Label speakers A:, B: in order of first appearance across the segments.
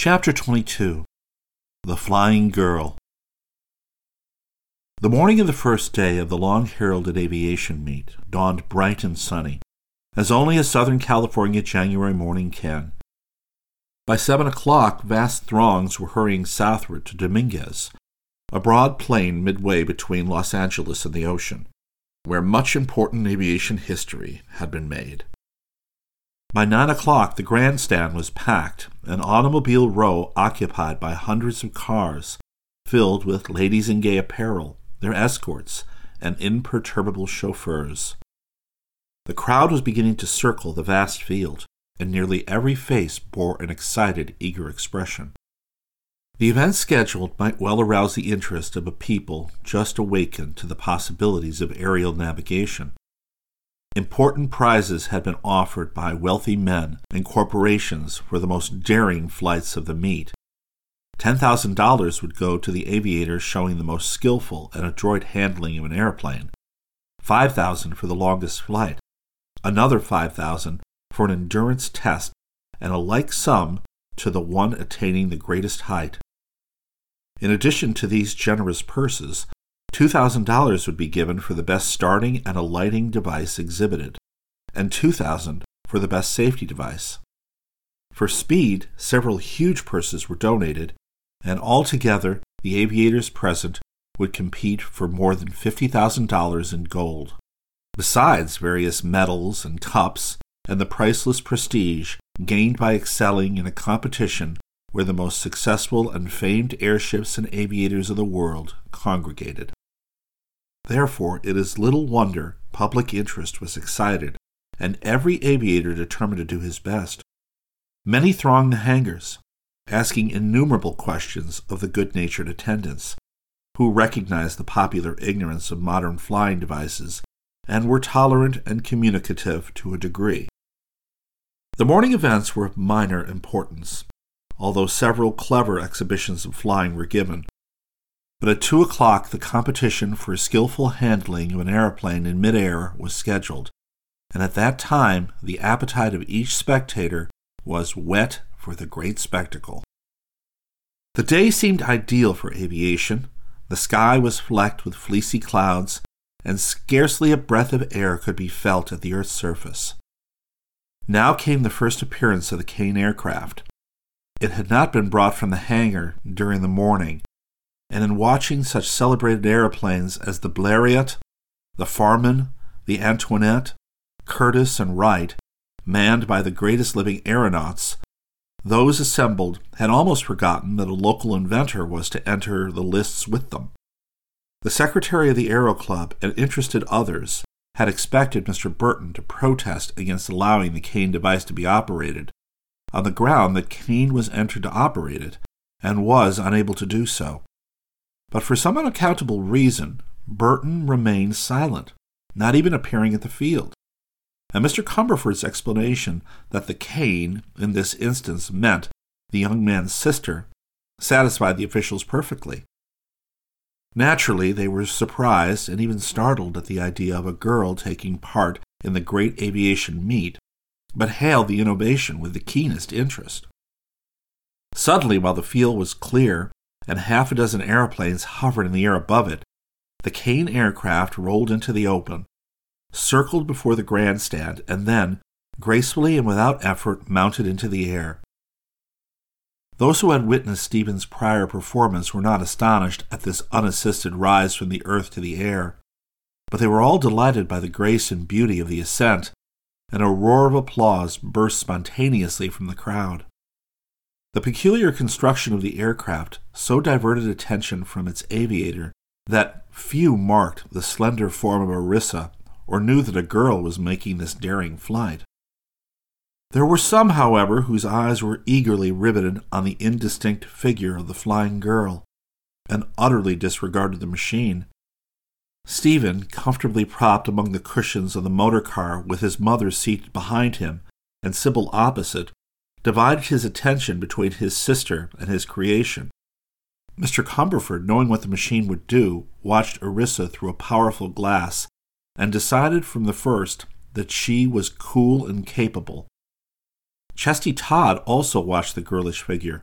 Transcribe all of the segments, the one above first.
A: Chapter 22 The Flying Girl The morning of the first day of the long heralded aviation meet dawned bright and sunny, as only a Southern California January morning can. By seven o'clock, vast throngs were hurrying southward to Dominguez, a broad plain midway between Los Angeles and the ocean, where much important aviation history had been made. By nine o'clock, the grandstand was packed, an automobile row occupied by hundreds of cars, filled with ladies in gay apparel, their escorts, and imperturbable chauffeurs. The crowd was beginning to circle the vast field, and nearly every face bore an excited, eager expression. The event scheduled might well arouse the interest of a people just awakened to the possibilities of aerial navigation. Important prizes had been offered by wealthy men and corporations for the most daring flights of the meet. $10,000 would go to the aviator showing the most skillful and adroit handling of an airplane, 5000 for the longest flight, another 5000 for an endurance test, and a like sum to the one attaining the greatest height. In addition to these generous purses, $2,000 would be given for the best starting and alighting device exhibited, and $2,000 for the best safety device. For speed, several huge purses were donated, and altogether the aviators present would compete for more than $50,000 in gold, besides various medals and cups and the priceless prestige gained by excelling in a competition where the most successful and famed airships and aviators of the world congregated. Therefore, it is little wonder public interest was excited, and every aviator determined to do his best. Many thronged the hangars, asking innumerable questions of the good natured attendants, who recognized the popular ignorance of modern flying devices and were tolerant and communicative to a degree. The morning events were of minor importance, although several clever exhibitions of flying were given, but at two o'clock the competition for skillful handling of an aeroplane in midair was scheduled, and at that time the appetite of each spectator was wet for the great spectacle. The day seemed ideal for aviation. The sky was flecked with fleecy clouds, and scarcely a breath of air could be felt at the earth's surface. Now came the first appearance of the Kane aircraft. It had not been brought from the hangar during the morning, and in watching such celebrated aeroplanes as the Blériot, the Farman, the Antoinette, Curtiss, and Wright, manned by the greatest living aeronauts, those assembled had almost forgotten that a local inventor was to enter the lists with them. The secretary of the Aero Club and interested others had expected Mr. Burton to protest against allowing the Kane device to be operated, on the ground that Kane was entered to operate it and was unable to do so. But for some unaccountable reason, Burton remained silent, not even appearing at the field. And Mr. Cumberford's explanation that the Kane, in this instance, meant the young man's sister, satisfied the officials perfectly. Naturally, they were surprised and even startled at the idea of a girl taking part in the great aviation meet, but hailed the innovation with the keenest interest. Suddenly, while the field was clear and half a dozen airplanes hovered in the air above it, the Kane aircraft rolled into the open, circled before the grandstand, and then, gracefully and without effort, mounted into the air. Those who had witnessed Stephen's prior performance were not astonished at this unassisted rise from the earth to the air, but they were all delighted by the grace and beauty of the ascent, and a roar of applause burst spontaneously from the crowd. The peculiar construction of the aircraft so diverted attention from its aviator that few marked the slender form of Orissa or knew that a girl was making this daring flight. There were some, however, whose eyes were eagerly riveted on the indistinct figure of the flying girl, and utterly disregarded the machine. Stephen, comfortably propped among the cushions of the motor car with his mother seated behind him and Sybil opposite, divided his attention between his sister and his creation. Mr. Cumberford, knowing what the machine would do, watched Orissa through a powerful glass and decided from the first that she was cool and capable. Chesty Todd also watched the girlish figure,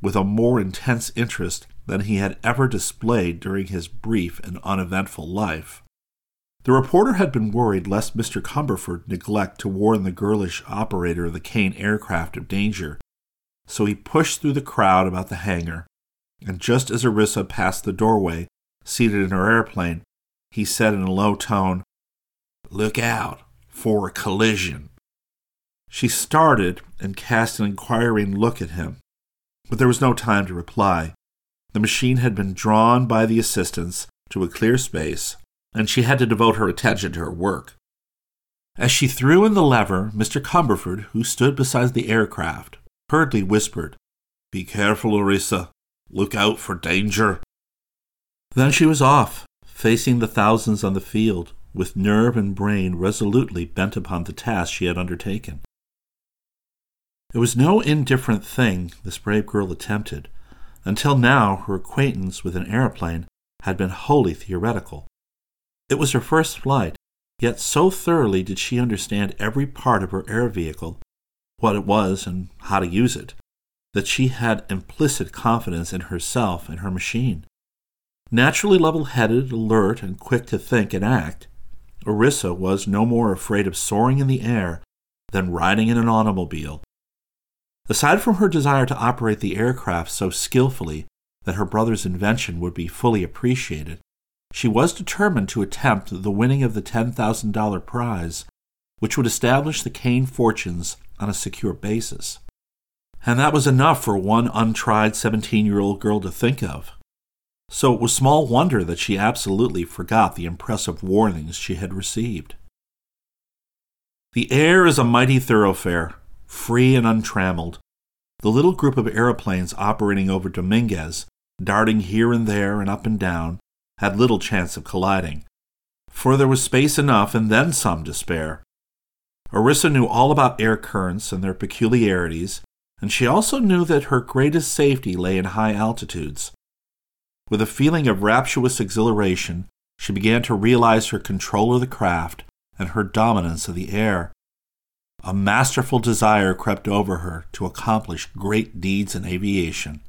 A: with a more intense interest than he had ever displayed during his brief and uneventful life. The reporter had been worried lest Mr. Cumberford neglect to warn the girlish operator of the Kane aircraft of danger, so he pushed through the crowd about the hangar, and just as Orissa passed the doorway, seated in her airplane, he said in a low tone, Look out for a collision. She started and cast an inquiring look at him, but there was no time to reply. The machine had been drawn by the assistants to a clear space, and she had to devote her attention to her work. As she threw in the lever, Mr. Cumberford, who stood beside the aircraft, hurriedly whispered, Be careful, Orissa. Look out for danger. Then she was off, facing the thousands on the field, with nerve and brain resolutely bent upon the task she had undertaken. It was no indifferent thing this brave girl attempted. Until now, her acquaintance with an aeroplane had been wholly theoretical. It was her first flight, yet so thoroughly did she understand every part of her air vehicle, what it was and how to use it, that she had implicit confidence in herself and her machine. Naturally level headed, alert, and quick to think and act, Orissa was no more afraid of soaring in the air than riding in an automobile Aside from her desire to operate the aircraft so skillfully that her brother's invention would be fully appreciated, she was determined to attempt the winning of the $10,000 prize, which would establish the Kane fortunes on a secure basis. And that was enough for one untried 17 year old girl to think of. So it was small wonder that she absolutely forgot the impressive warnings she had received. The air is a mighty thoroughfare, free and untrammeled. The little group of aeroplanes operating over Dominguez, darting here and there and up and down, had little chance of colliding, for there was space enough and then some to spare. Orissa knew all about air currents and their peculiarities, and she also knew that her greatest safety lay in high altitudes. With a feeling of rapturous exhilaration, she began to realize her control of the craft and her dominance of the air. A masterful desire crept over her to accomplish great deeds in aviation.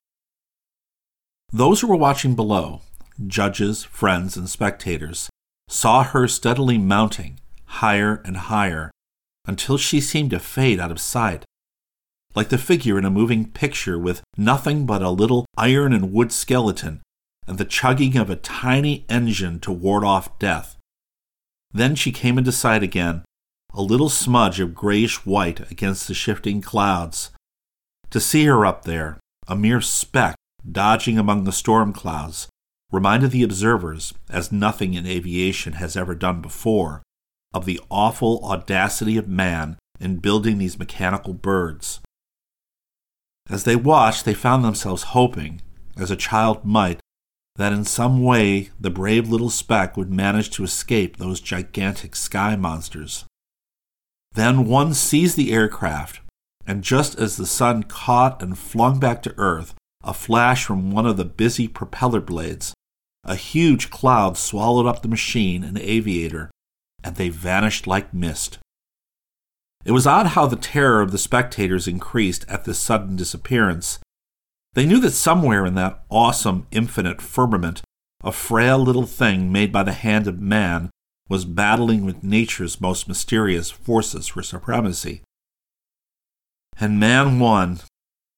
A: Those who were watching below, judges, friends, and spectators, saw her steadily mounting higher and higher until she seemed to fade out of sight, like the figure in a moving picture with nothing but a little iron and wood skeleton and the chugging of a tiny engine to ward off death. Then she came into sight again a little smudge of grayish white against the shifting clouds. To see her up there, a mere speck dodging among the storm clouds, reminded the observers, as nothing in aviation has ever done before, of the awful audacity of man in building these mechanical birds. As they watched, they found themselves hoping, as a child might, that in some way the brave little speck would manage to escape those gigantic sky monsters. Then one seized the aircraft, and just as the sun caught and flung back to earth a flash from one of the busy propeller blades, a huge cloud swallowed up the machine and aviator, and they vanished like mist. It was odd how the terror of the spectators increased at this sudden disappearance. They knew that somewhere in that awesome, infinite firmament, a frail little thing made by the hand of man was battling with nature's most mysterious forces for supremacy. And man won.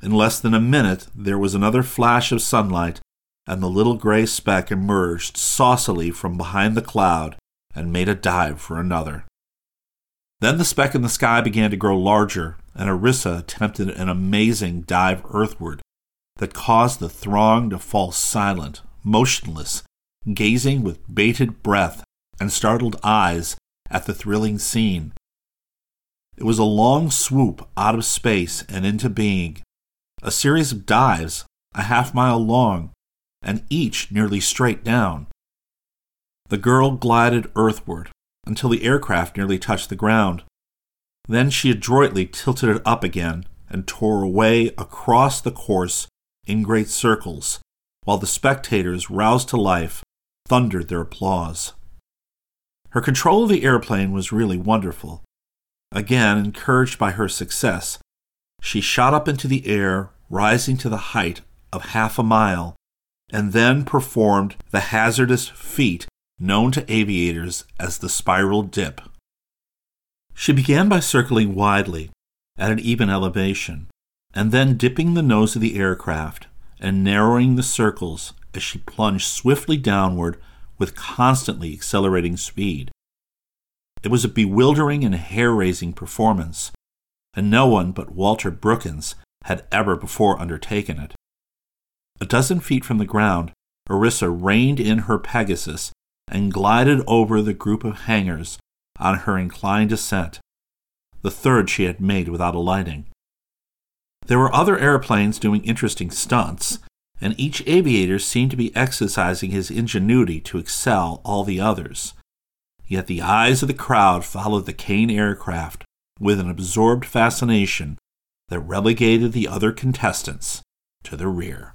A: In less than a minute, there was another flash of sunlight, and the little gray speck emerged saucily from behind the cloud and made a dive for another. Then the speck in the sky began to grow larger, and Orissa attempted an amazing dive earthward that caused the throng to fall silent, motionless, gazing with bated breath and startled eyes at the thrilling scene. It was a long swoop out of space and into being, a series of dives a half mile long, and each nearly straight down. The girl glided earthward until the aircraft nearly touched the ground. Then she adroitly tilted it up again and tore away across the course in great circles, while the spectators, roused to life, thundered their applause. Her control of the airplane was really wonderful. Again, encouraged by her success, she shot up into the air, rising to the height of half a mile, and then performed the hazardous feat known to aviators as the spiral dip. She began by circling widely at an even elevation, and then dipping the nose of the aircraft and narrowing the circles as she plunged swiftly downward with constantly accelerating speed. It was a bewildering and hair raising performance, and no one but Walter Brookins had ever before undertaken it. A dozen feet from the ground, Orissa reined in her Pegasus and glided over the group of hangars on her inclined ascent, the third she had made without alighting. There were other airplanes doing interesting stunts, and each aviator seemed to be exercising his ingenuity to excel all the others. Yet the eyes of the crowd followed the Kane aircraft with an absorbed fascination that relegated the other contestants to the rear.